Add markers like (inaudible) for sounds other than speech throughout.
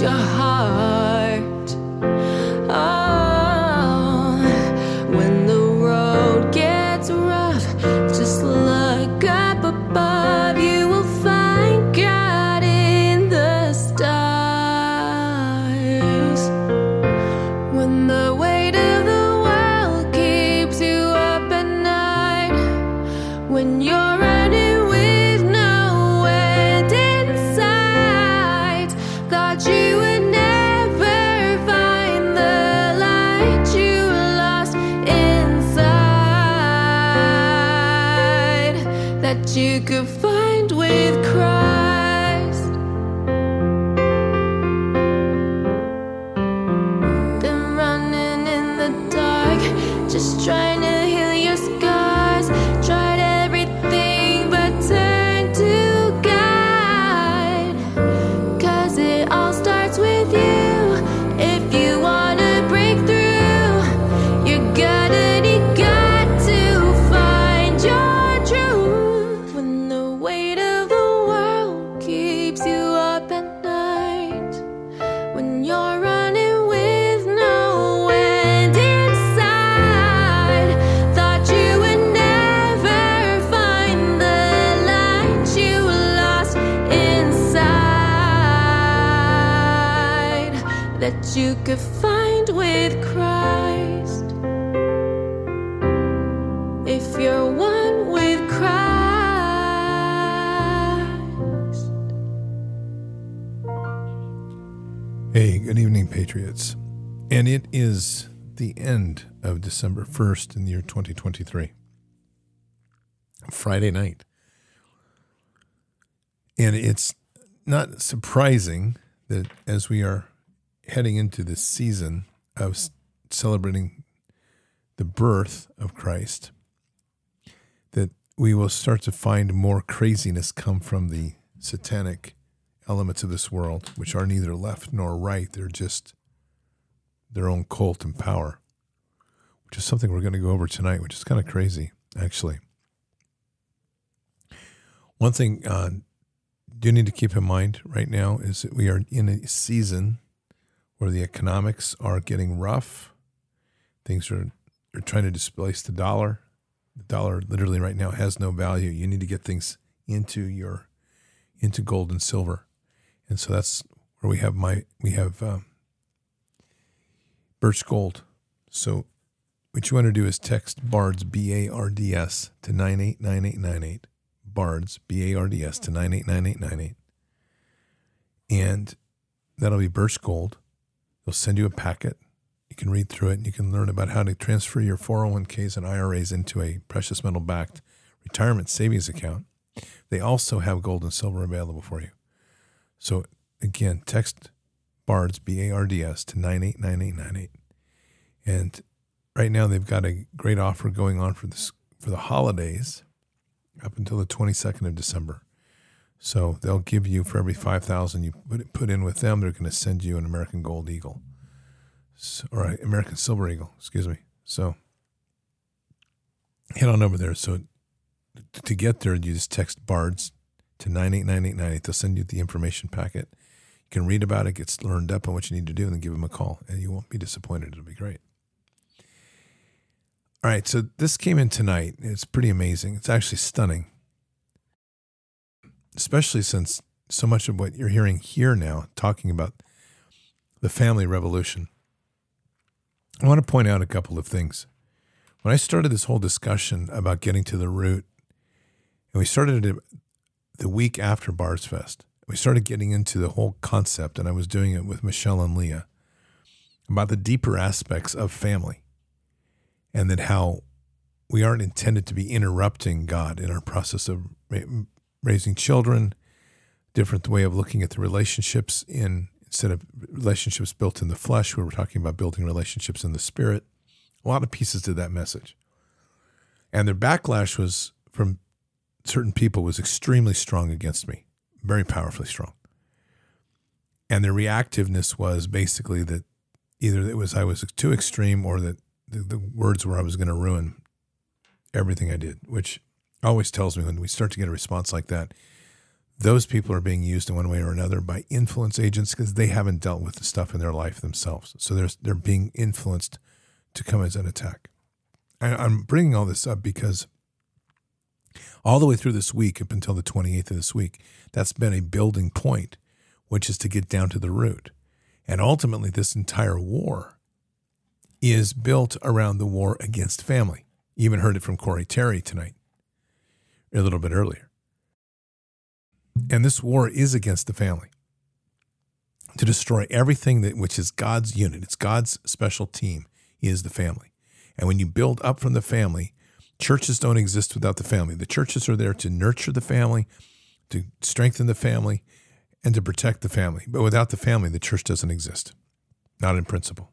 your heart. Hey, good evening, Patriots. And it is the end of December 1st in the year 2023. Friday night. And it's not surprising that as we are heading into this season of celebrating the birth of Christ, that we will start to find more craziness come from the satanic elements of this world, which are neither left nor right. They're just their own cult and power, which is something we're going to go over tonight, which is kind of crazy, actually. One thing uh, need to keep in mind right now is that we are in a season where the economics are getting rough. Things are they're trying to displace the dollar. The dollar literally right now has no value. You need to get things into your into gold and silver, and so that's where we have my we have um, Birch Gold. So what you want to do is text BARDS B A R D S to nine eight nine eight nine eight. BARDS B A R D S to nine eight nine eight nine eight, and that'll be Birch Gold. They'll send you a packet. You can read through it and you can learn about how to transfer your 401ks and IRAs into a precious metal backed retirement savings account. They also have gold and silver available for you. So again, text BARDS, B A R D S, to 989898. And right now they've got a great offer going on for this for the holidays up until the 22nd of December. So they'll give you for every 5000 you put, put in with them, they're going to send you an American Gold Eagle. So, or an American Silver Eagle, excuse me. So head on over there. So to get there, you just text BARDS to 989898. They'll send you the information packet. You can read about it, get learned up on what you need to do, and then give them a call, and you won't be disappointed. It'll be great. All right, so this came in tonight. It's pretty amazing. It's actually stunning, especially since so much of what you're hearing here now talking about the family revolution. I want to point out a couple of things. When I started this whole discussion about getting to the root, and we started the week after Bards Fest, we started getting into the whole concept, and I was doing it with Michelle and Leah about the deeper aspects of family and that how we aren't intended to be interrupting God in our process of raising children, different way of looking at the relationships in instead of relationships built in the flesh, we were talking about building relationships in the spirit. A lot of pieces to that message. And their backlash was from certain people was extremely strong against me, very powerfully strong. And their reactiveness was basically that either it was I was too extreme or that the, the words were I was going to ruin everything I did, which always tells me when we start to get a response like that, those people are being used in one way or another by influence agents because they haven't dealt with the stuff in their life themselves. So they're, they're being influenced to come as an attack. And I'm bringing all this up because all the way through this week, up until the 28th of this week, that's been a building point, which is to get down to the root. And ultimately, this entire war is built around the war against family. You even heard it from Corey Terry tonight, a little bit earlier. And this war is against the family to destroy everything that which is God's unit. It's God's special team is the family. And when you build up from the family, churches don't exist without the family. The churches are there to nurture the family, to strengthen the family, and to protect the family. But without the family, the church doesn't exist, not in principle.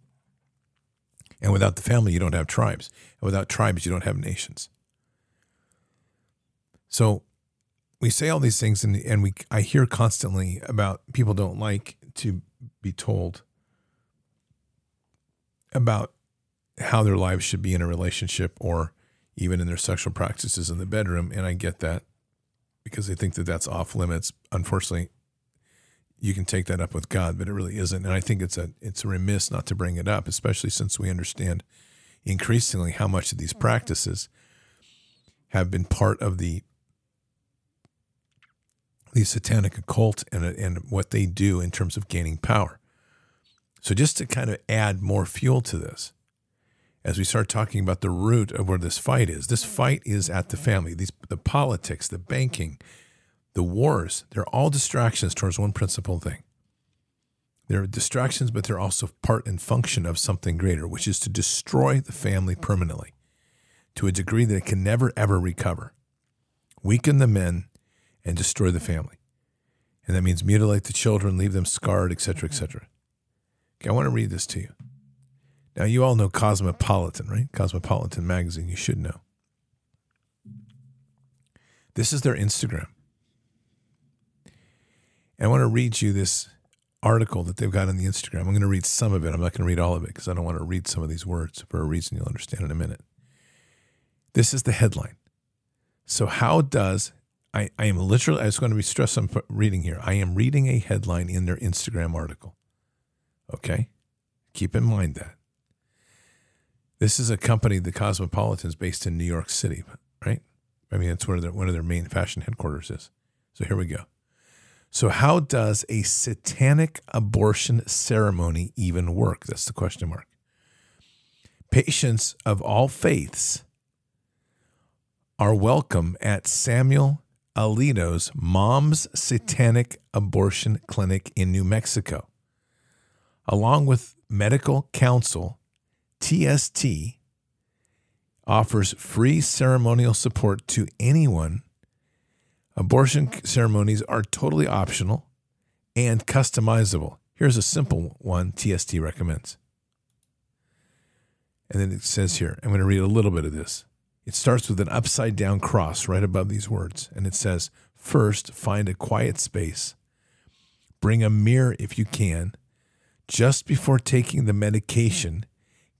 And without the family, you don't have tribes. And without tribes, you don't have nations. So we say all these things, and, and we I hear constantly about people don't like to be told about how their lives should be in a relationship or even in their sexual practices in the bedroom. And I get that because they think that that's off limits. Unfortunately, you can take that up with God, but it really isn't. And I think it's a it's a remiss not to bring it up, especially since we understand increasingly how much of these mm-hmm. practices have been part of the the satanic occult and and what they do in terms of gaining power. So just to kind of add more fuel to this, as we start talking about the root of where this fight is, this fight is at the family. These the politics, the banking, the wars, they're all distractions towards one principal thing. They're distractions, but they're also part and function of something greater, which is to destroy the family permanently to a degree that it can never, ever recover. Weaken the men and destroy the family. And that means mutilate the children, leave them scarred, etc., etc. Okay, I want to read this to you. Now, you all know Cosmopolitan, right? Cosmopolitan magazine, you should know. This is their Instagram. And I want to read you this article that they've got on the Instagram. I'm going to read some of it. I'm not going to read all of it because I don't want to read some of these words for a reason you'll understand in a minute. This is the headline. So, how does I, I am literally, I just want to be stressed on reading here. I am reading a headline in their Instagram article. Okay? Keep in mind that. This is a company, the Cosmopolitan, is based in New York City, right? I mean, it's where their, one of their main fashion headquarters is. So here we go. So, how does a satanic abortion ceremony even work? That's the question mark. Patients of all faiths are welcome at Samuel Alito's Mom's Satanic Abortion Clinic in New Mexico. Along with medical counsel, TST offers free ceremonial support to anyone Abortion ceremonies are totally optional and customizable. Here's a simple one TST recommends. And then it says here, I'm going to read a little bit of this. It starts with an upside down cross right above these words. And it says, First, find a quiet space. Bring a mirror if you can. Just before taking the medication,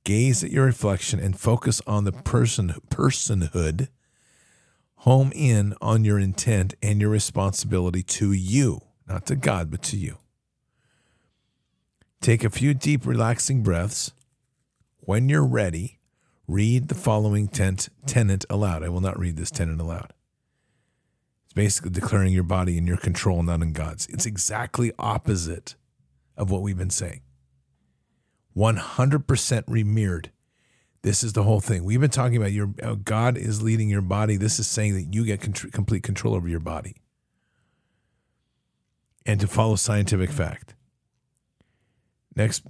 Gaze at your reflection and focus on the person personhood. Home in on your intent and your responsibility to you, not to God, but to you. Take a few deep, relaxing breaths. When you're ready, read the following tent, tenant aloud. I will not read this tenant aloud. It's basically declaring your body in your control, not in God's. It's exactly opposite of what we've been saying. 100% remirrored. This is the whole thing. We've been talking about your God is leading your body. This is saying that you get con- complete control over your body. And to follow scientific fact. Next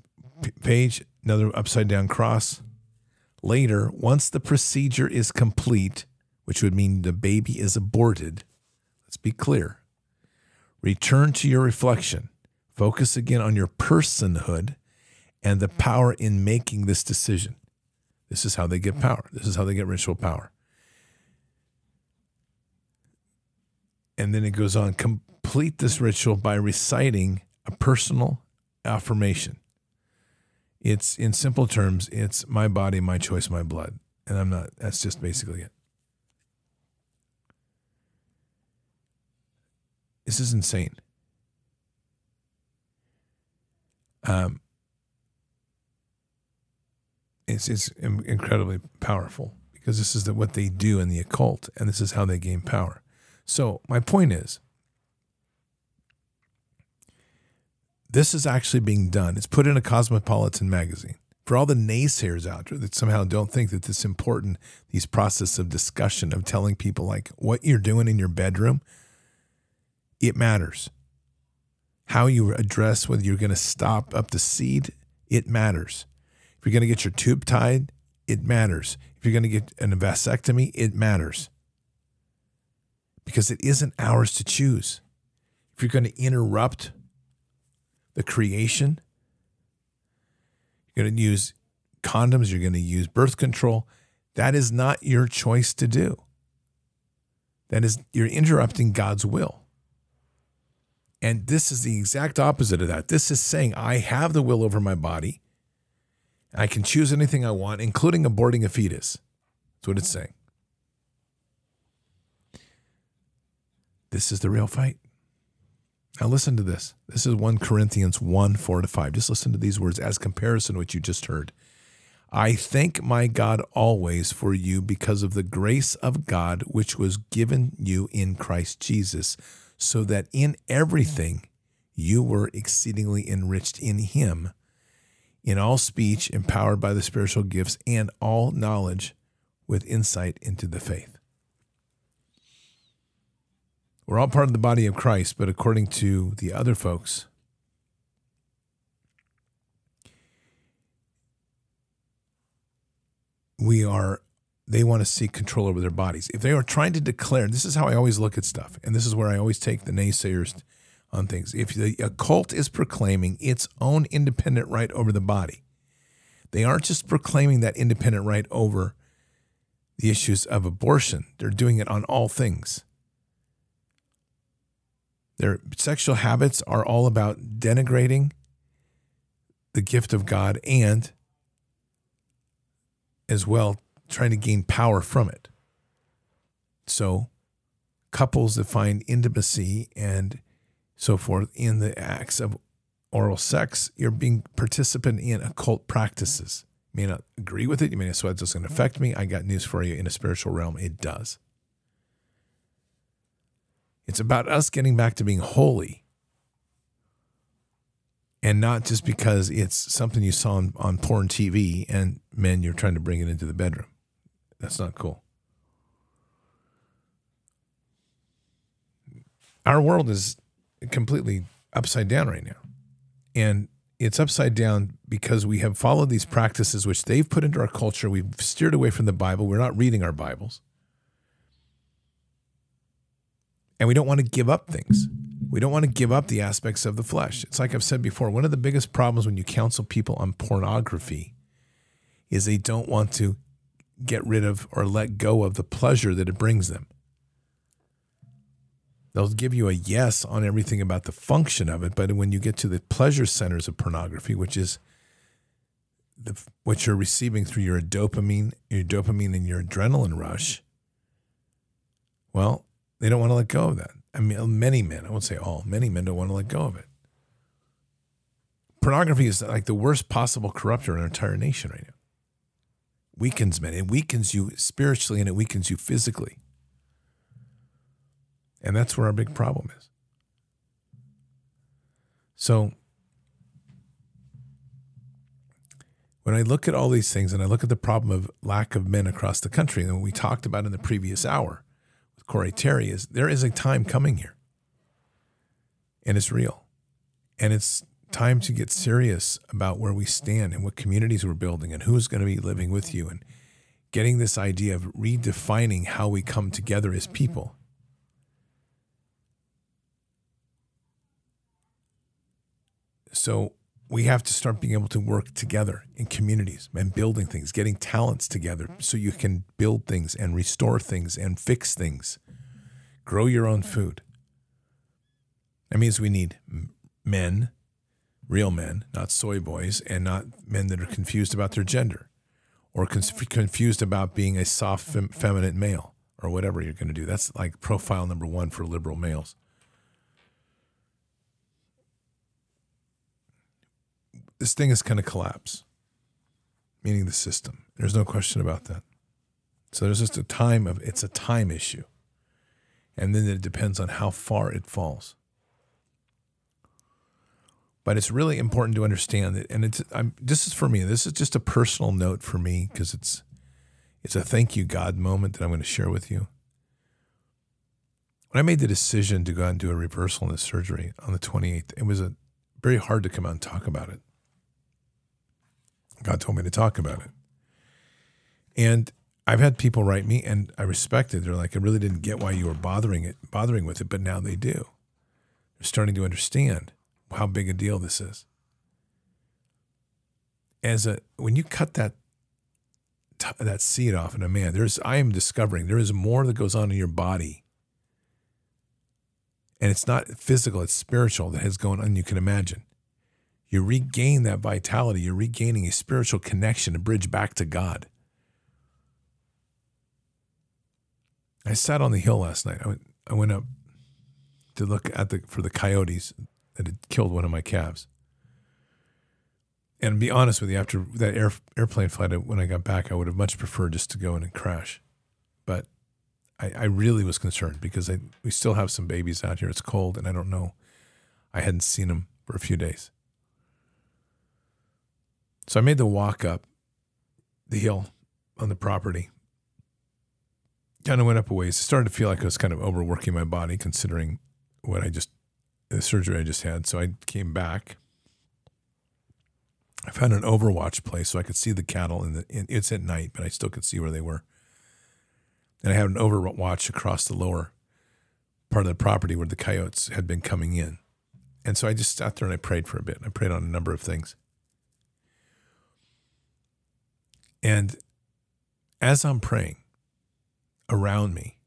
page, another upside down cross. Later, once the procedure is complete, which would mean the baby is aborted, let's be clear. Return to your reflection. Focus again on your personhood and the power in making this decision. This is how they get power. This is how they get ritual power. And then it goes on complete this ritual by reciting a personal affirmation. It's in simple terms, it's my body, my choice, my blood. And I'm not, that's just basically it. This is insane. Um, it's it's incredibly powerful because this is the, what they do in the occult, and this is how they gain power. So my point is, this is actually being done. It's put in a Cosmopolitan magazine for all the naysayers out there that somehow don't think that this important. These process of discussion of telling people like what you're doing in your bedroom, it matters. How you address whether you're going to stop up the seed, it matters if you're going to get your tube tied, it matters. If you're going to get an vasectomy, it matters. Because it isn't ours to choose. If you're going to interrupt the creation, you're going to use condoms, you're going to use birth control. That is not your choice to do. That is, you're interrupting God's will. And this is the exact opposite of that. This is saying, I have the will over my body. I can choose anything I want, including aborting a fetus. That's what it's oh. saying. This is the real fight. Now listen to this. This is 1 Corinthians 1 4 to 5. Just listen to these words as comparison, which you just heard. I thank my God always for you because of the grace of God which was given you in Christ Jesus, so that in everything you were exceedingly enriched in him in all speech, empowered by the spiritual gifts, and all knowledge with insight into the faith. We're all part of the body of Christ, but according to the other folks, we are they want to seek control over their bodies. If they are trying to declare, this is how I always look at stuff, and this is where I always take the naysayers on things. If the occult is proclaiming its own independent right over the body, they aren't just proclaiming that independent right over the issues of abortion, they're doing it on all things. Their sexual habits are all about denigrating the gift of God and as well trying to gain power from it. So, couples that find intimacy and so forth in the acts of oral sex, you're being participant in occult practices. You may not agree with it. You may not say it's going to affect me. I got news for you in a spiritual realm. It does. It's about us getting back to being holy and not just because it's something you saw on, on porn TV and men, you're trying to bring it into the bedroom. That's not cool. Our world is completely upside down right now. And it's upside down because we have followed these practices which they've put into our culture. We've steered away from the Bible. We're not reading our Bibles. And we don't want to give up things. We don't want to give up the aspects of the flesh. It's like I've said before one of the biggest problems when you counsel people on pornography is they don't want to get rid of or let go of the pleasure that it brings them. They'll give you a yes on everything about the function of it, but when you get to the pleasure centers of pornography, which is the, what you're receiving through your dopamine, your dopamine and your adrenaline rush, well, they don't want to let go of that. I mean, many men, I won't say all, many men don't want to let go of it. Pornography is like the worst possible corrupter in our entire nation right now. Weakens men. It weakens you spiritually and it weakens you physically. And that's where our big problem is. So, when I look at all these things and I look at the problem of lack of men across the country, and what we talked about in the previous hour with Corey Terry, is there is a time coming here. And it's real. And it's time to get serious about where we stand and what communities we're building and who's going to be living with you and getting this idea of redefining how we come together as people. So we have to start being able to work together in communities and building things, getting talents together mm-hmm. so you can build things and restore things and fix things. Grow your own food. That means we need men, real men, not soy boys, and not men that are confused about their gender or mm-hmm. confused about being a soft, fem- feminine male or whatever you're going to do. That's like profile number one for liberal males. This thing is going to collapse, meaning the system. There's no question about that. So there's just a time of it's a time issue. And then it depends on how far it falls. But it's really important to understand that, and it's I'm, this is for me. This is just a personal note for me because it's it's a thank you God moment that I'm going to share with you. When I made the decision to go out and do a reversal in the surgery on the 28th, it was a very hard to come out and talk about it. God told me to talk about it. And I've had people write me and I respect it. They're like, I really didn't get why you were bothering it, bothering with it, but now they do. They're starting to understand how big a deal this is. As a when you cut that that seed off in a man, there's I am discovering there is more that goes on in your body. And it's not physical, it's spiritual that has gone on you can imagine you regain that vitality. You're regaining a spiritual connection, a bridge back to God. I sat on the hill last night. I went, I went up to look at the for the coyotes that had killed one of my calves. And to be honest with you, after that air, airplane flight, when I got back, I would have much preferred just to go in and crash. But I, I really was concerned because I, we still have some babies out here. It's cold, and I don't know. I hadn't seen them for a few days. So I made the walk up the hill on the property. Kind of went up a ways. started to feel like I was kind of overworking my body considering what I just, the surgery I just had. So I came back. I found an overwatch place so I could see the cattle. And it's at night, but I still could see where they were. And I had an overwatch across the lower part of the property where the coyotes had been coming in. And so I just sat there and I prayed for a bit. I prayed on a number of things. And as I'm praying around me,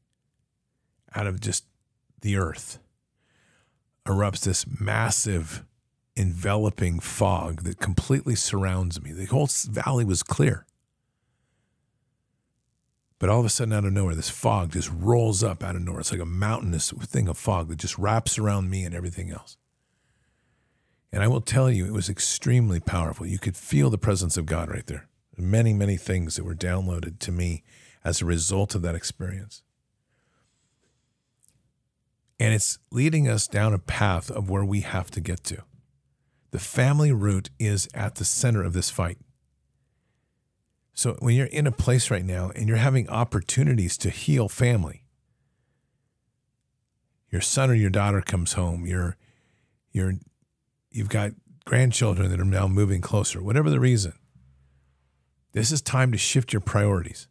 out of just the earth, erupts this massive, enveloping fog that completely surrounds me. The whole valley was clear. But all of a sudden, out of nowhere, this fog just rolls up out of nowhere. It's like a mountainous thing of fog that just wraps around me and everything else. And I will tell you, it was extremely powerful. You could feel the presence of God right there many, many things that were downloaded to me as a result of that experience. And it's leading us down a path of where we have to get to. The family root is at the center of this fight. So when you're in a place right now and you're having opportunities to heal family, your son or your daughter comes home, you're, you're, you've got grandchildren that are now moving closer, whatever the reason, this is time to shift your priorities.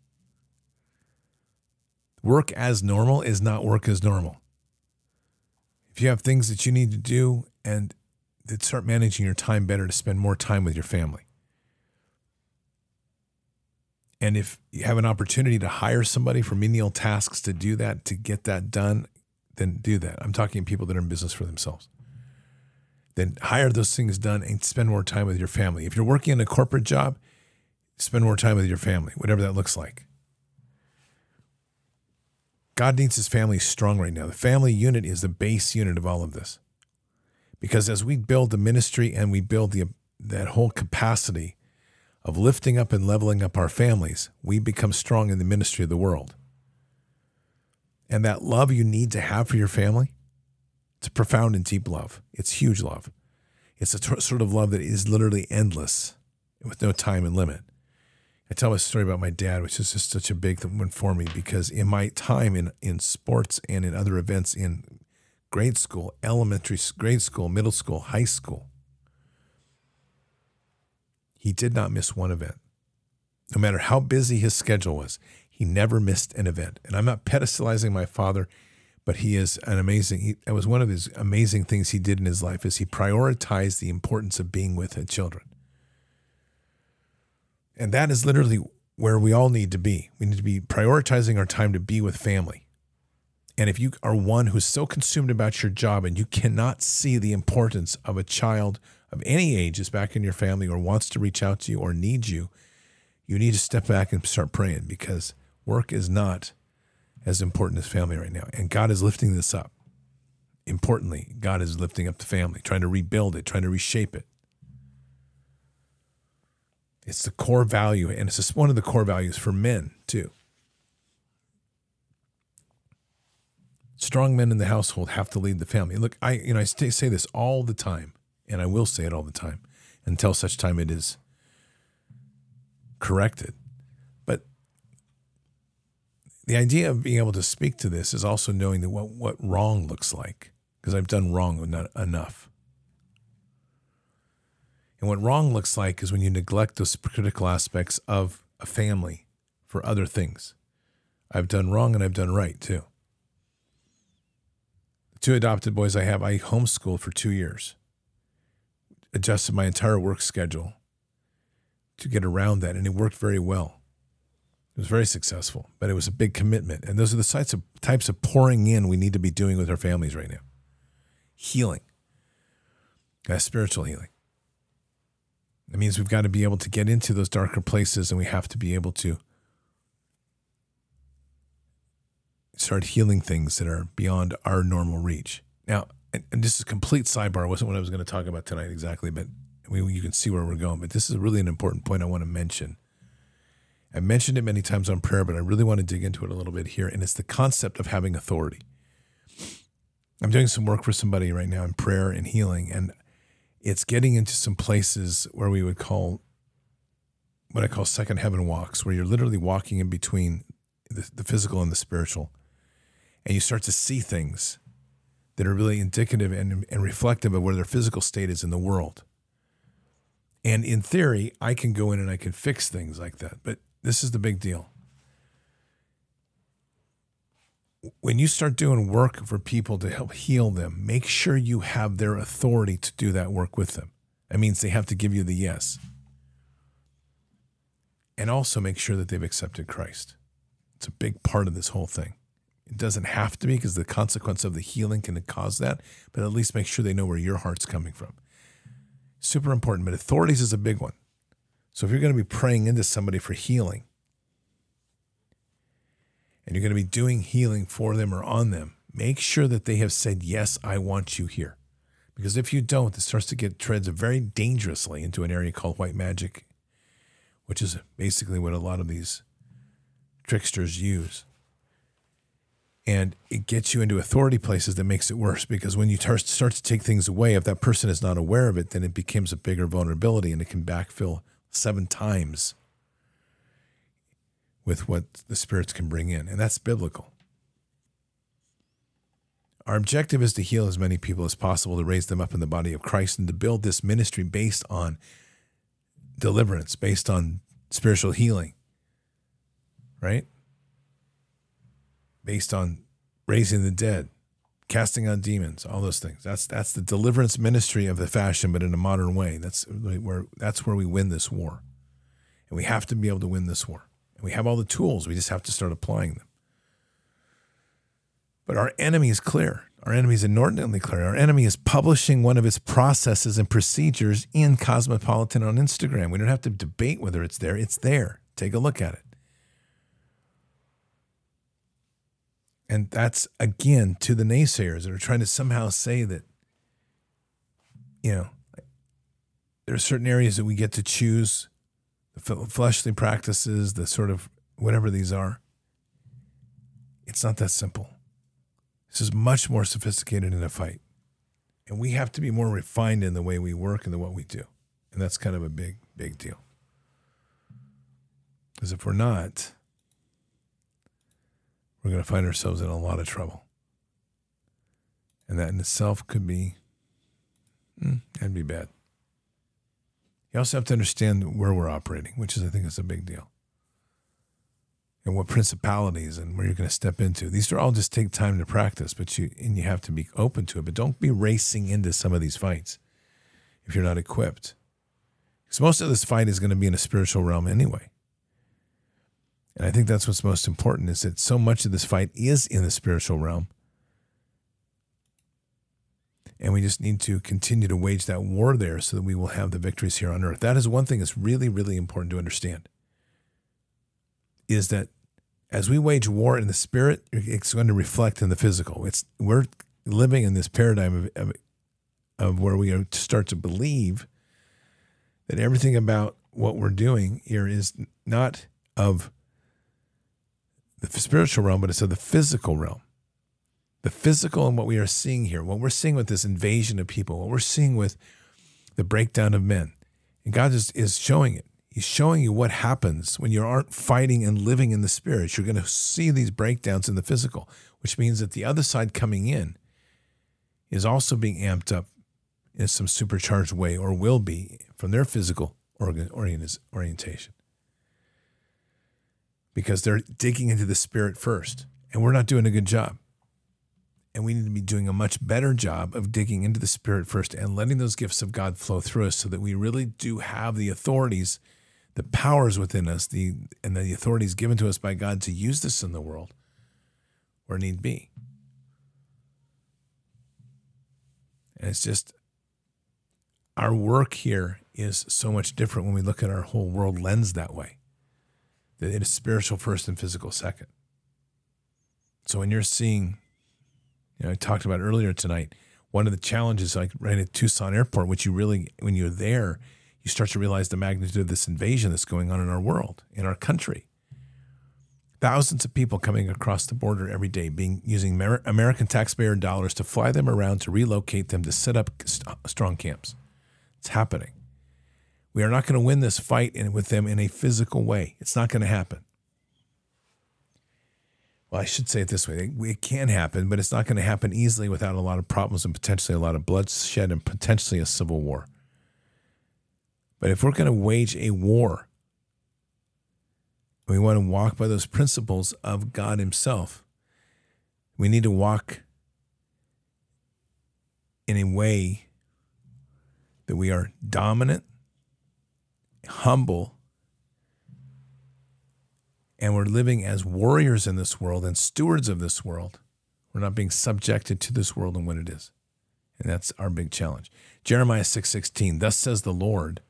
Work as normal is not work as normal. If you have things that you need to do and that start managing your time better to spend more time with your family. And if you have an opportunity to hire somebody for menial tasks to do that, to get that done, then do that. I'm talking people that are in business for themselves. Then hire those things done and spend more time with your family. If you're working in a corporate job, Spend more time with your family, whatever that looks like. God needs his family strong right now. The family unit is the base unit of all of this. Because as we build the ministry and we build the, that whole capacity of lifting up and leveling up our families, we become strong in the ministry of the world. And that love you need to have for your family, it's a profound and deep love. It's huge love. It's a t- sort of love that is literally endless with no time and limit. I tell a story about my dad, which is just such a big one for me because in my time in, in sports and in other events in grade school, elementary grade school, middle school, high school, he did not miss one event. No matter how busy his schedule was, he never missed an event. And I'm not pedestalizing my father, but he is an amazing. He, that was one of his amazing things he did in his life is he prioritized the importance of being with his children. And that is literally where we all need to be. We need to be prioritizing our time to be with family. And if you are one who's so consumed about your job and you cannot see the importance of a child of any age is back in your family or wants to reach out to you or needs you, you need to step back and start praying because work is not as important as family right now. And God is lifting this up. Importantly, God is lifting up the family, trying to rebuild it, trying to reshape it. It's the core value, and it's just one of the core values for men, too. Strong men in the household have to lead the family. Look, I you know I say this all the time, and I will say it all the time until such time it is corrected. But the idea of being able to speak to this is also knowing that what, what wrong looks like, because I've done wrong enough. And what wrong looks like is when you neglect those critical aspects of a family for other things. I've done wrong and I've done right too. The two adopted boys I have, I homeschooled for two years, adjusted my entire work schedule to get around that, and it worked very well. It was very successful, but it was a big commitment. And those are the types of types of pouring in we need to be doing with our families right now. Healing. Spiritual healing. That means we've got to be able to get into those darker places and we have to be able to start healing things that are beyond our normal reach. Now, and, and this is a complete sidebar. Wasn't what I was going to talk about tonight exactly, but we, you can see where we're going. But this is really an important point I want to mention. I mentioned it many times on prayer, but I really want to dig into it a little bit here. And it's the concept of having authority. I'm doing some work for somebody right now in prayer and healing, and it's getting into some places where we would call what I call second heaven walks, where you're literally walking in between the, the physical and the spiritual. And you start to see things that are really indicative and, and reflective of where their physical state is in the world. And in theory, I can go in and I can fix things like that. But this is the big deal. When you start doing work for people to help heal them, make sure you have their authority to do that work with them. That means they have to give you the yes. And also make sure that they've accepted Christ. It's a big part of this whole thing. It doesn't have to be because the consequence of the healing can cause that, but at least make sure they know where your heart's coming from. Super important, but authorities is a big one. So if you're going to be praying into somebody for healing, and you're going to be doing healing for them or on them, make sure that they have said, Yes, I want you here. Because if you don't, it starts to get treads very dangerously into an area called white magic, which is basically what a lot of these tricksters use. And it gets you into authority places that makes it worse because when you start to take things away, if that person is not aware of it, then it becomes a bigger vulnerability and it can backfill seven times with what the spirits can bring in, and that's biblical. Our objective is to heal as many people as possible, to raise them up in the body of Christ, and to build this ministry based on deliverance, based on spiritual healing, right? Based on raising the dead, casting out demons, all those things. That's that's the deliverance ministry of the fashion, but in a modern way. That's where that's where we win this war, and we have to be able to win this war. And we have all the tools, we just have to start applying them. But our enemy is clear. Our enemy is inordinately clear. Our enemy is publishing one of its processes and procedures in Cosmopolitan on Instagram. We don't have to debate whether it's there, it's there. Take a look at it. And that's again to the naysayers that are trying to somehow say that, you know, there are certain areas that we get to choose fleshly practices, the sort of whatever these are. It's not that simple. This is much more sophisticated in a fight. And we have to be more refined in the way we work and the what we do. And that's kind of a big, big deal. Because if we're not, we're going to find ourselves in a lot of trouble. And that in itself could be, mm, that'd be bad. You also have to understand where we're operating, which is, I think, is a big deal. And what principalities and where you're going to step into. These are all just take time to practice, but you and you have to be open to it. But don't be racing into some of these fights if you're not equipped. Because most of this fight is going to be in a spiritual realm anyway. And I think that's what's most important is that so much of this fight is in the spiritual realm. And we just need to continue to wage that war there so that we will have the victories here on earth. That is one thing that's really, really important to understand. Is that as we wage war in the spirit, it's going to reflect in the physical. It's we're living in this paradigm of, of, of where we start to believe that everything about what we're doing here is not of the spiritual realm, but it's of the physical realm. The physical and what we are seeing here, what we're seeing with this invasion of people, what we're seeing with the breakdown of men. And God is, is showing it. He's showing you what happens when you aren't fighting and living in the spirit. You're going to see these breakdowns in the physical, which means that the other side coming in is also being amped up in some supercharged way or will be from their physical orientation because they're digging into the spirit first. And we're not doing a good job. And we need to be doing a much better job of digging into the spirit first and letting those gifts of God flow through us so that we really do have the authorities, the powers within us, the and the authorities given to us by God to use this in the world where need be. And it's just our work here is so much different when we look at our whole world lens that way that it is spiritual first and physical second. So when you're seeing, you know, I talked about earlier tonight, one of the challenges, like right at Tucson Airport, which you really, when you're there, you start to realize the magnitude of this invasion that's going on in our world, in our country. Thousands of people coming across the border every day, being using American taxpayer dollars to fly them around, to relocate them, to set up strong camps. It's happening. We are not going to win this fight with them in a physical way. It's not going to happen. Well, I should say it this way it can happen, but it's not going to happen easily without a lot of problems and potentially a lot of bloodshed and potentially a civil war. But if we're going to wage a war, we want to walk by those principles of God Himself. We need to walk in a way that we are dominant humble, and we're living as warriors in this world and stewards of this world. We're not being subjected to this world and what it is. And that's our big challenge. Jeremiah 6:16, thus says the Lord,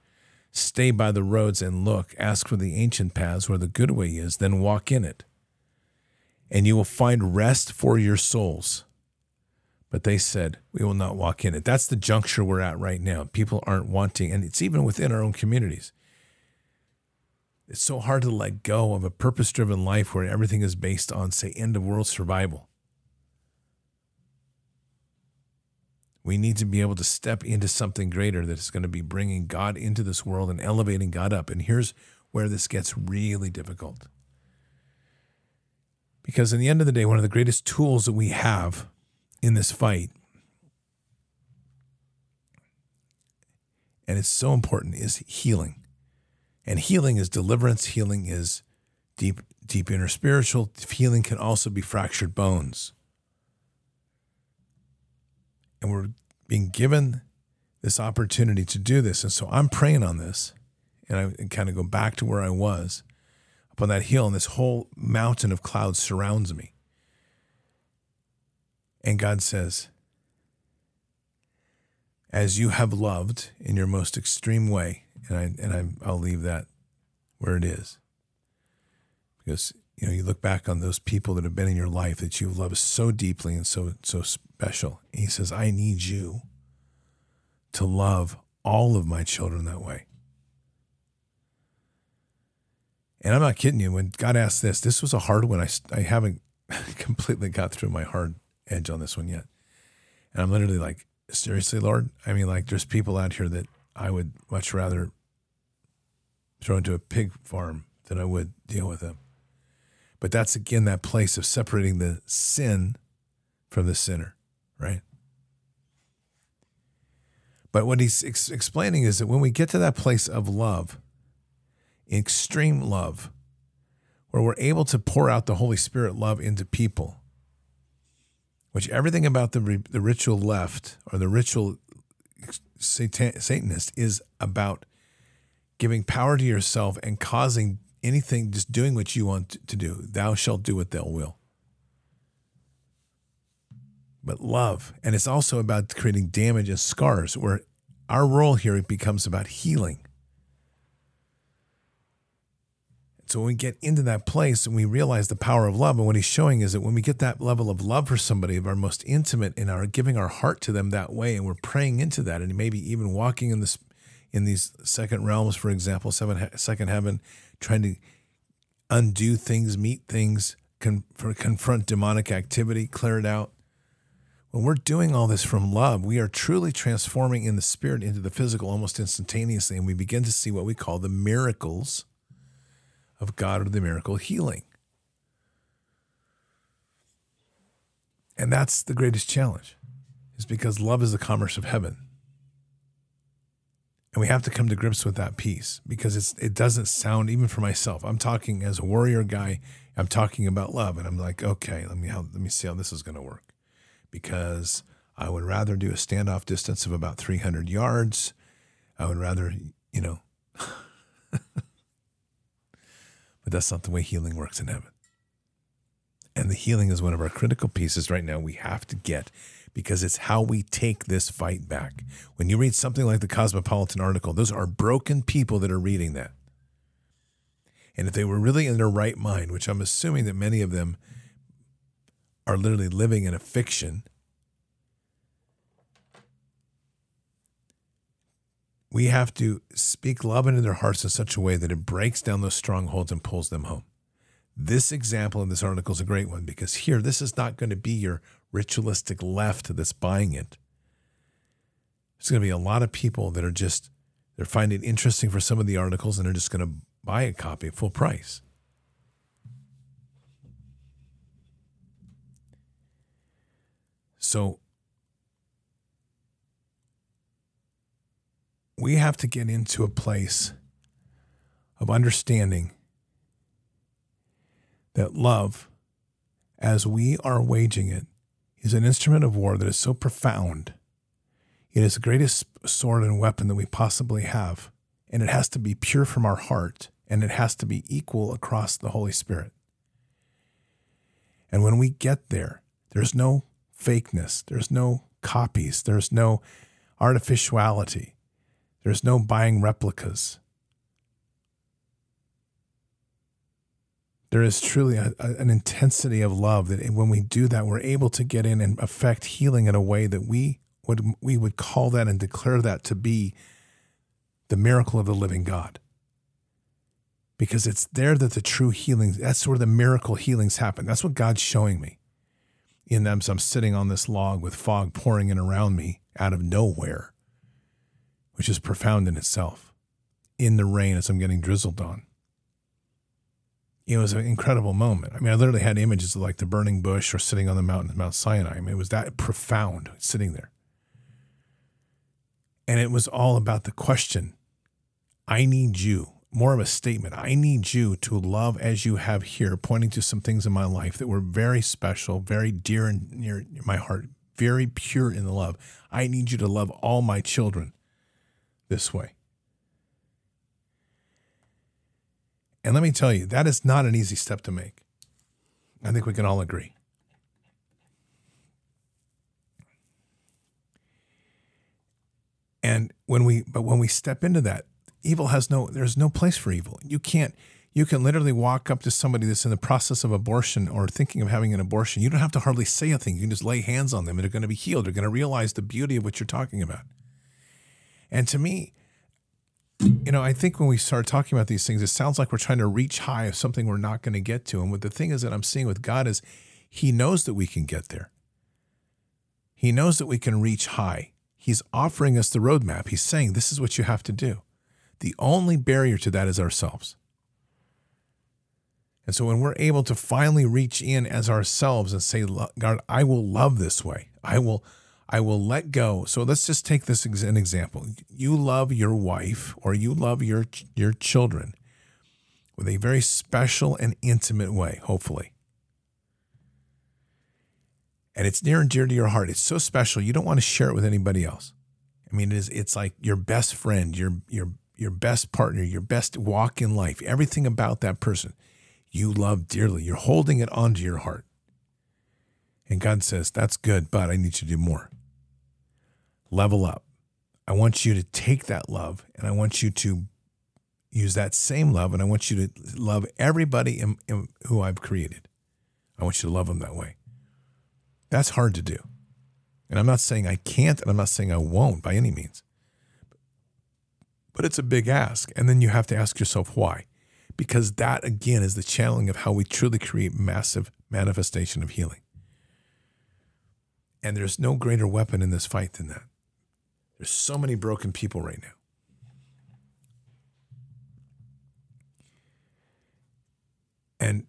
stay by the roads and look, ask for the ancient paths where the good way is, then walk in it. And you will find rest for your souls. But they said, we will not walk in it. That's the juncture we're at right now. People aren't wanting, and it's even within our own communities. It's so hard to let go of a purpose driven life where everything is based on, say, end of world survival. We need to be able to step into something greater that is going to be bringing God into this world and elevating God up. And here's where this gets really difficult. Because in the end of the day, one of the greatest tools that we have in this fight, and it's so important, is healing. And healing is deliverance, healing is deep, deep inner spiritual. Healing can also be fractured bones. And we're being given this opportunity to do this. And so I'm praying on this, and I kind of go back to where I was up on that hill, and this whole mountain of clouds surrounds me. And God says, as you have loved in your most extreme way, and I and I, I'll leave that where it is, because you know you look back on those people that have been in your life that you love so deeply and so so special. And he says, I need you to love all of my children that way. And I'm not kidding you. When God asked this, this was a hard one. I, I haven't (laughs) completely got through my hard edge on this one yet. And I'm literally like, seriously, Lord? I mean, like, there's people out here that I would much rather throw into a pig farm than I would deal with them. But that's again that place of separating the sin from the sinner, right? But what he's ex- explaining is that when we get to that place of love, extreme love, where we're able to pour out the Holy Spirit love into people, which everything about the, the ritual left or the ritual satan- Satanist is about giving power to yourself and causing anything, just doing what you want to do. Thou shalt do what thou will. But love, and it's also about creating damage and scars, where our role here becomes about healing. So when we get into that place and we realize the power of love, and what he's showing is that when we get that level of love for somebody, of our most intimate, and are giving our heart to them that way, and we're praying into that, and maybe even walking in this in these second realms, for example, seven, second heaven, trying to undo things, meet things, con, confront demonic activity, clear it out. When we're doing all this from love, we are truly transforming in the spirit into the physical almost instantaneously, and we begin to see what we call the miracles of God or the miracle healing. And that's the greatest challenge, is because love is the commerce of heaven. And we have to come to grips with that piece because it's it doesn't sound even for myself. I'm talking as a warrior guy, I'm talking about love and I'm like, okay, let me let me see how this is going to work. Because I would rather do a standoff distance of about 300 yards. I would rather, you know, (laughs) but that's not the way healing works in heaven. And the healing is one of our critical pieces right now we have to get because it's how we take this fight back. When you read something like the Cosmopolitan article, those are broken people that are reading that. And if they were really in their right mind, which I'm assuming that many of them are literally living in a fiction, we have to speak love into their hearts in such a way that it breaks down those strongholds and pulls them home. This example in this article is a great one because here, this is not going to be your ritualistic left that's buying it. There's going to be a lot of people that are just, they're finding interesting for some of the articles and they're just going to buy a copy at full price. So we have to get into a place of understanding that love, as we are waging it, is an instrument of war that is so profound. It is the greatest sword and weapon that we possibly have, and it has to be pure from our heart, and it has to be equal across the Holy Spirit. And when we get there, there's no fakeness, there's no copies, there's no artificiality. There's no buying replicas. There is truly a, a, an intensity of love that when we do that, we're able to get in and affect healing in a way that we would we would call that and declare that to be the miracle of the living God. Because it's there that the true healing, that's where the miracle healings happen. That's what God's showing me. In them, so I'm sitting on this log with fog pouring in around me out of nowhere which is profound in itself, in the rain as I'm getting drizzled on. It was an incredible moment. I mean, I literally had images of like the burning bush or sitting on the mountain, Mount Sinai. I mean, it was that profound sitting there. And it was all about the question I need you, more of a statement. I need you to love as you have here, pointing to some things in my life that were very special, very dear and near my heart, very pure in the love. I need you to love all my children this way. And let me tell you, that is not an easy step to make. I think we can all agree. And when we but when we step into that, evil has no there's no place for evil. You can't you can literally walk up to somebody that's in the process of abortion or thinking of having an abortion. You don't have to hardly say a thing. You can just lay hands on them and they're going to be healed. They're going to realize the beauty of what you're talking about. And to me, you know, I think when we start talking about these things, it sounds like we're trying to reach high of something we're not going to get to. And what the thing is that I'm seeing with God is He knows that we can get there. He knows that we can reach high. He's offering us the roadmap. He's saying, this is what you have to do. The only barrier to that is ourselves. And so when we're able to finally reach in as ourselves and say, God, I will love this way. I will I will let go. So let's just take this as an example. You love your wife or you love your your children with a very special and intimate way, hopefully. And it's near and dear to your heart. It's so special you don't want to share it with anybody else. I mean, it is it's like your best friend, your your your best partner, your best walk in life, everything about that person you love dearly. You're holding it onto your heart. And God says, That's good, but I need you to do more. Level up. I want you to take that love and I want you to use that same love and I want you to love everybody in, in, who I've created. I want you to love them that way. That's hard to do. And I'm not saying I can't and I'm not saying I won't by any means. But it's a big ask. And then you have to ask yourself why because that again is the channeling of how we truly create massive manifestation of healing. And there's no greater weapon in this fight than that. There's so many broken people right now. And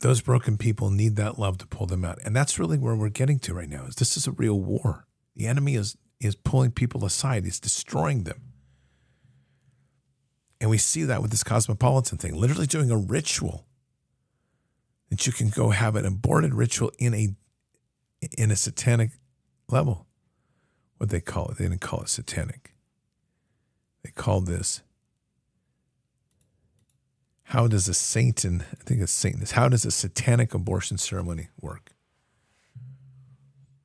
those broken people need that love to pull them out. And that's really where we're getting to right now. Is this is a real war. The enemy is is pulling people aside. He's destroying them. And we see that with this cosmopolitan thing, literally doing a ritual that you can go have an aborted ritual in a in a satanic level. What they call it? They didn't call it satanic. They called this. How does a Satan, I think it's Satan, how does a satanic abortion ceremony work?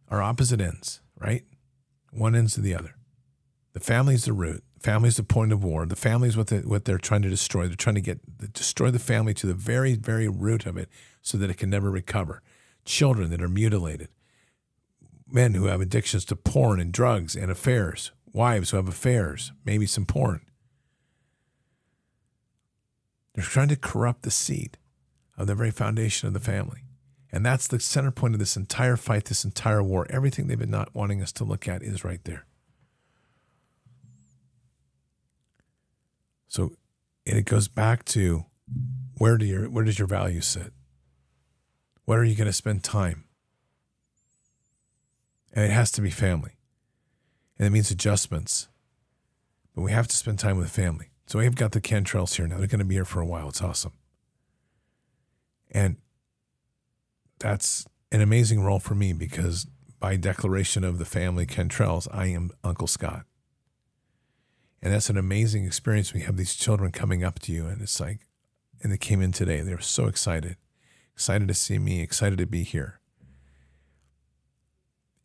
Are opposite ends, right? One ends to the other. The family is the root. Family is the point of war. The family what, what they're trying to destroy. They're trying to get destroy the family to the very, very root of it so that it can never recover. Children that are mutilated. Men who have addictions to porn and drugs and affairs. Wives who have affairs, maybe some porn. They're trying to corrupt the seed of the very foundation of the family. And that's the center point of this entire fight, this entire war. Everything they've been not wanting us to look at is right there. So and it goes back to where do your where does your value sit? Where are you going to spend time? And it has to be family. And it means adjustments. But we have to spend time with family. So we've got the Cantrells here now. They're going to be here for a while. It's awesome. And that's an amazing role for me because by declaration of the family Cantrells, I am Uncle Scott. And that's an amazing experience We have these children coming up to you and it's like, and they came in today. They were so excited, excited to see me, excited to be here.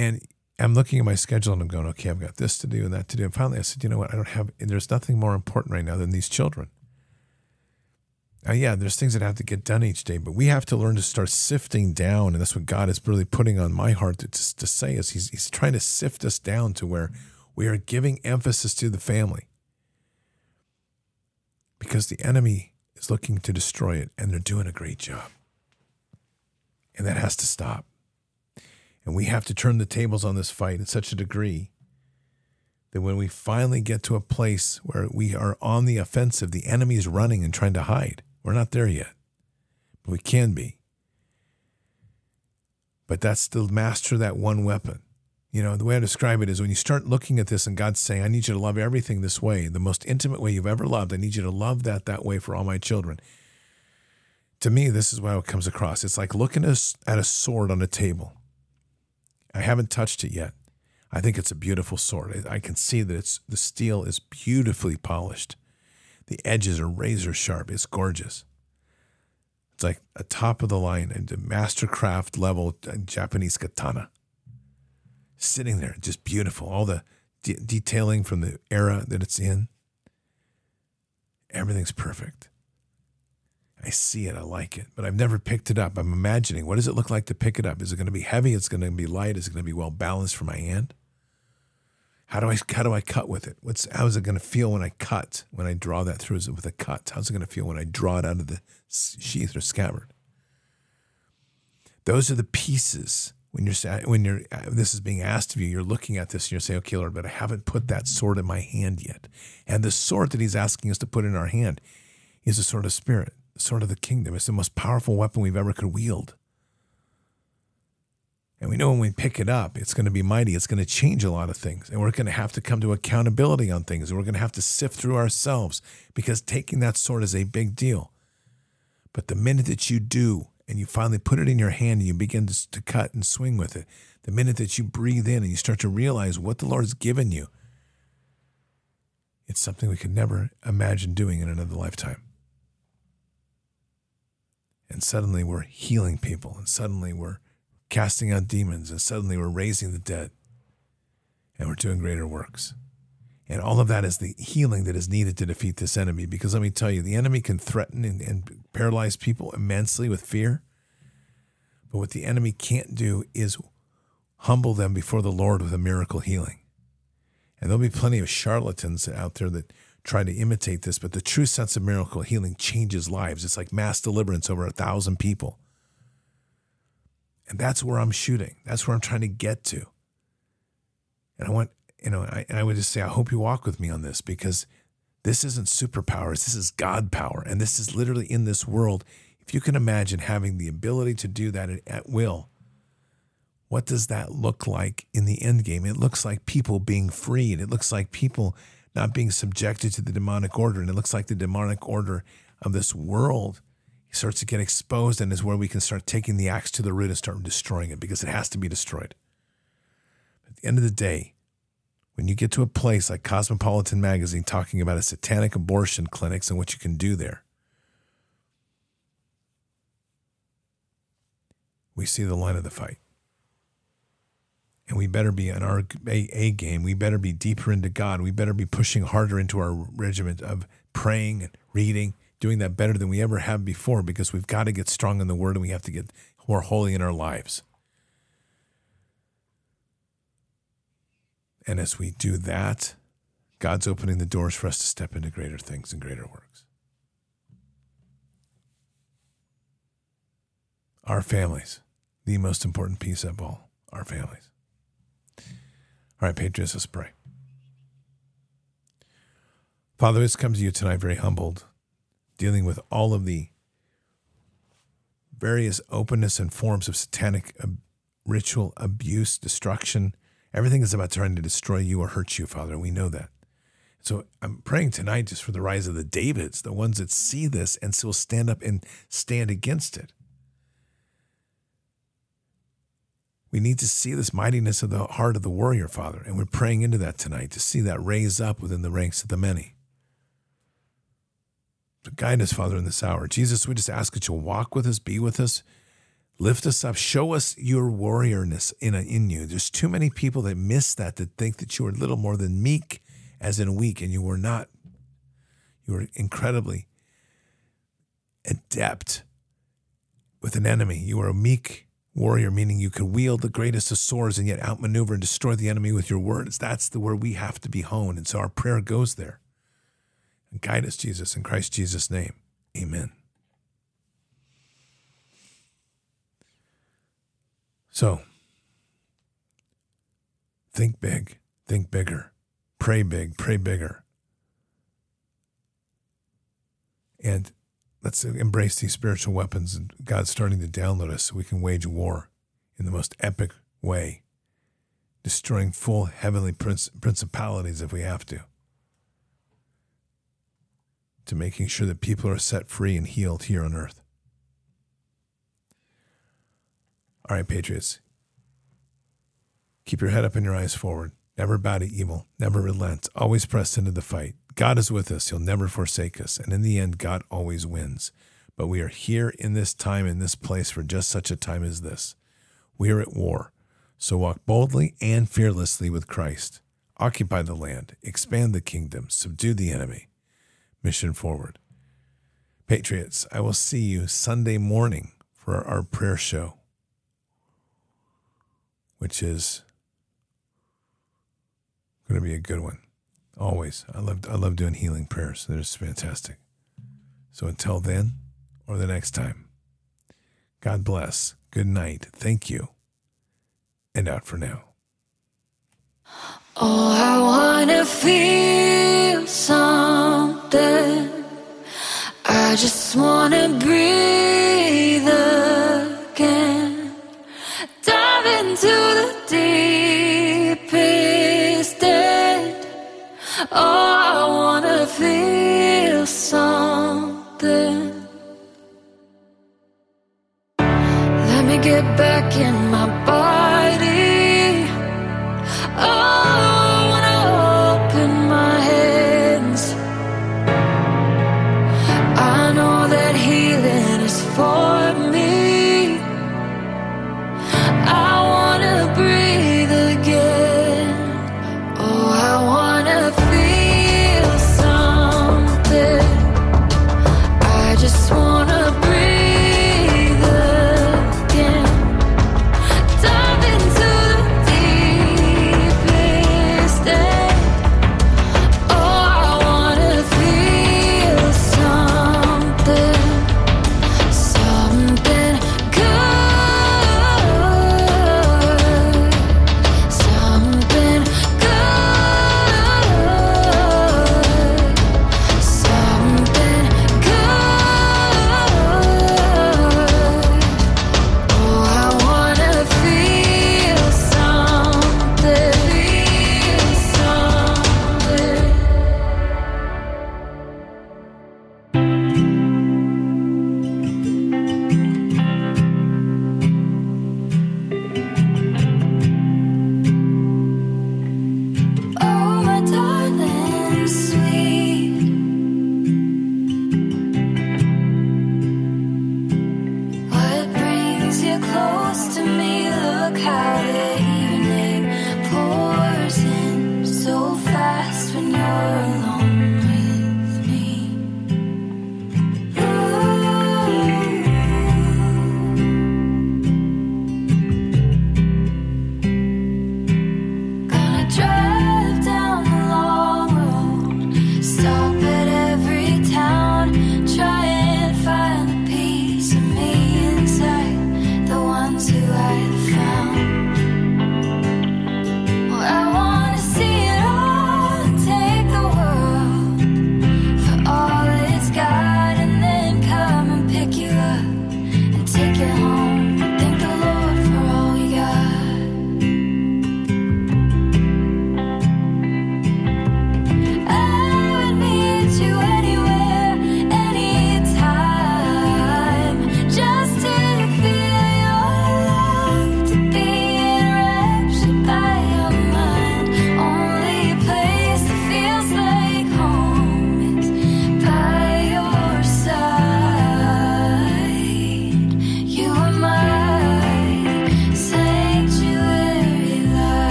And I'm looking at my schedule and I'm going, okay, I've got this to do and that to do. And finally I said, you know what? I don't have, there's nothing more important right now than these children. Uh, yeah, there's things that have to get done each day, but we have to learn to start sifting down. And that's what God is really putting on my heart to, to, to say is he's, he's trying to sift us down to where we are giving emphasis to the family because the enemy is looking to destroy it and they're doing a great job. And that has to stop. And we have to turn the tables on this fight in such a degree that when we finally get to a place where we are on the offensive, the enemy is running and trying to hide. We're not there yet, but we can be. But that's to master that one weapon. You know, the way I describe it is when you start looking at this and God's saying, I need you to love everything this way, the most intimate way you've ever loved, I need you to love that that way for all my children. To me, this is how it comes across. It's like looking at a sword on a table. I haven't touched it yet. I think it's a beautiful sword. I can see that it's the steel is beautifully polished. The edges are razor sharp. It's gorgeous. It's like a top of the line and a mastercraft level uh, Japanese katana sitting there, just beautiful. All the de- detailing from the era that it's in. Everything's perfect. I see it, I like it, but I've never picked it up. I'm imagining what does it look like to pick it up? Is it going to be heavy? Is it going to be light? Is it going to be well balanced for my hand? How do I how do I cut with it? What's how is it going to feel when I cut? When I draw that through? Is it with a cut? How's it going to feel when I draw it out of the sheath or scabbard? Those are the pieces when you're when you're uh, this is being asked of you. You're looking at this and you're saying, "Okay, Lord, but I haven't put that sword in my hand yet." And the sword that He's asking us to put in our hand is the sword of spirit, sword of the kingdom. It's the most powerful weapon we've ever could wield. And we know when we pick it up, it's going to be mighty. It's going to change a lot of things. And we're going to have to come to accountability on things. And we're going to have to sift through ourselves because taking that sword is a big deal. But the minute that you do and you finally put it in your hand and you begin to, cut and swing with it, the minute that you breathe in and you start to realize what the Lord's given you, it's something we could never imagine doing in another lifetime. And suddenly we're healing people, and suddenly we're casting out demons, and suddenly we're raising the dead, and we're doing greater works. And all of that is the healing that is needed to defeat this enemy. Because let me tell you, the enemy can threaten and, and paralyze people immensely with fear. But what the enemy can't do is humble them before the Lord with a miracle healing. And there'll be plenty of charlatans out there that try to imitate this, but the true sense of miracle healing changes lives. It's like mass deliverance over a thousand people. And that's where I'm shooting. That's where I'm trying to get to. And I want, you know, I, I would just say, I hope you walk with me on this because this isn't superpowers. This is God power. And this is literally in this world. If you can imagine having the ability to do that at, at will, what does that look like in the end game? It looks like people being freed. It looks like people not being subjected to the demonic order. And it looks like the demonic order of this world starts to get exposed and is where we can start taking the axe to the root and start destroying it because it has to be destroyed. At the end of the day, when you get to a place like Cosmopolitan Magazine talking about a satanic abortion clinics and what you can do there, we see the line of the fight. And we better be on our A, A game. We better be deeper into God. We better be pushing harder into our regiment of praying and reading doing that better than we ever have before because we've got to get strong in the word and we have to get more holy in our lives. And as we do that, God's opening the doors for us to step into greater things and greater works. Our families, the most important piece of all, our families. All right, Patriots, let's pray. Father, this comes to you tonight very humbled dealing with all of the various openness and forms of satanic ritual abuse, destruction. Everything is about trying to destroy you or hurt you, Father. We know that. So I'm praying tonight just for the rise of the Davids, the ones that see this and still stand up and stand against it. We need to see this mightiness of the heart of the warrior, Father, and we're praying into that tonight to see that raise up within the ranks of the many. Guide us, Father, in this hour. Jesus, we just ask that you'll walk with us, be with us, lift us up, show us your warriorness in, in you. There's too many people that miss that, that think that you are little more than meek, as in weak, and you were not. You were incredibly adept with an enemy. You were a meek warrior, meaning you could wield the greatest of swords and yet outmaneuver and destroy the enemy with your words. That's the where we have to be honed. And so our prayer goes there. And guide us, Jesus, in Christ Jesus' name. Amen. So, think big, think bigger, pray big, pray bigger. And let's embrace these spiritual weapons and God's starting to download us so we can wage war in the most epic way, destroying full heavenly principalities if we have to to making sure that people are set free and healed here on earth. All right, Patriots. Keep your head up and your eyes forward. Never bow to evil. Never relent. Always press into the fight. God is with us. He'll never forsake us. And in the end, God always wins. But we are here in this time, in this place, for just such a time as this. We are at war. So walk boldly and fearlessly with Christ. occupy the land, expand the kingdom, subdue the enemy. Mission forward. Patriots, I will see you Sunday morning for our prayer show, which is going to be a good one. Always. I love I love doing healing prayers. They're just fantastic. So until then or the next time, God bless. Good night. Thank you. And out for now. Oh, I wanna feel something. I just wanna breathe again. Dive into the Oh, I wanna feel something. Let me get back in